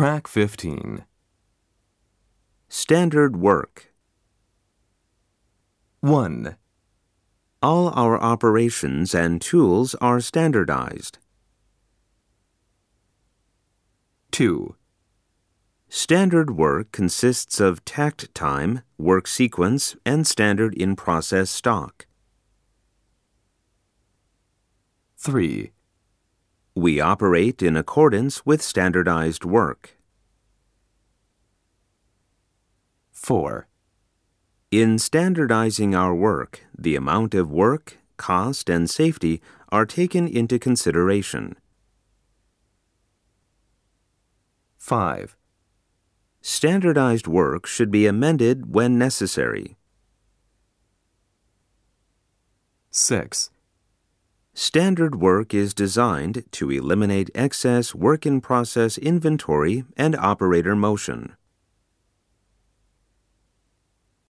Track 15. Standard work. 1, All our operations and tools are standardized. 2, Standard work consists of takt time, work sequence, and standard in process stock. 3, We operate in accordance with standardized work. 4, In standardizing our work, the amount of work, cost, and safety are taken into consideration. 5, Standardized work should be amended when necessary. 6, Standard work is designed to eliminate excess work in process inventory and operator motion.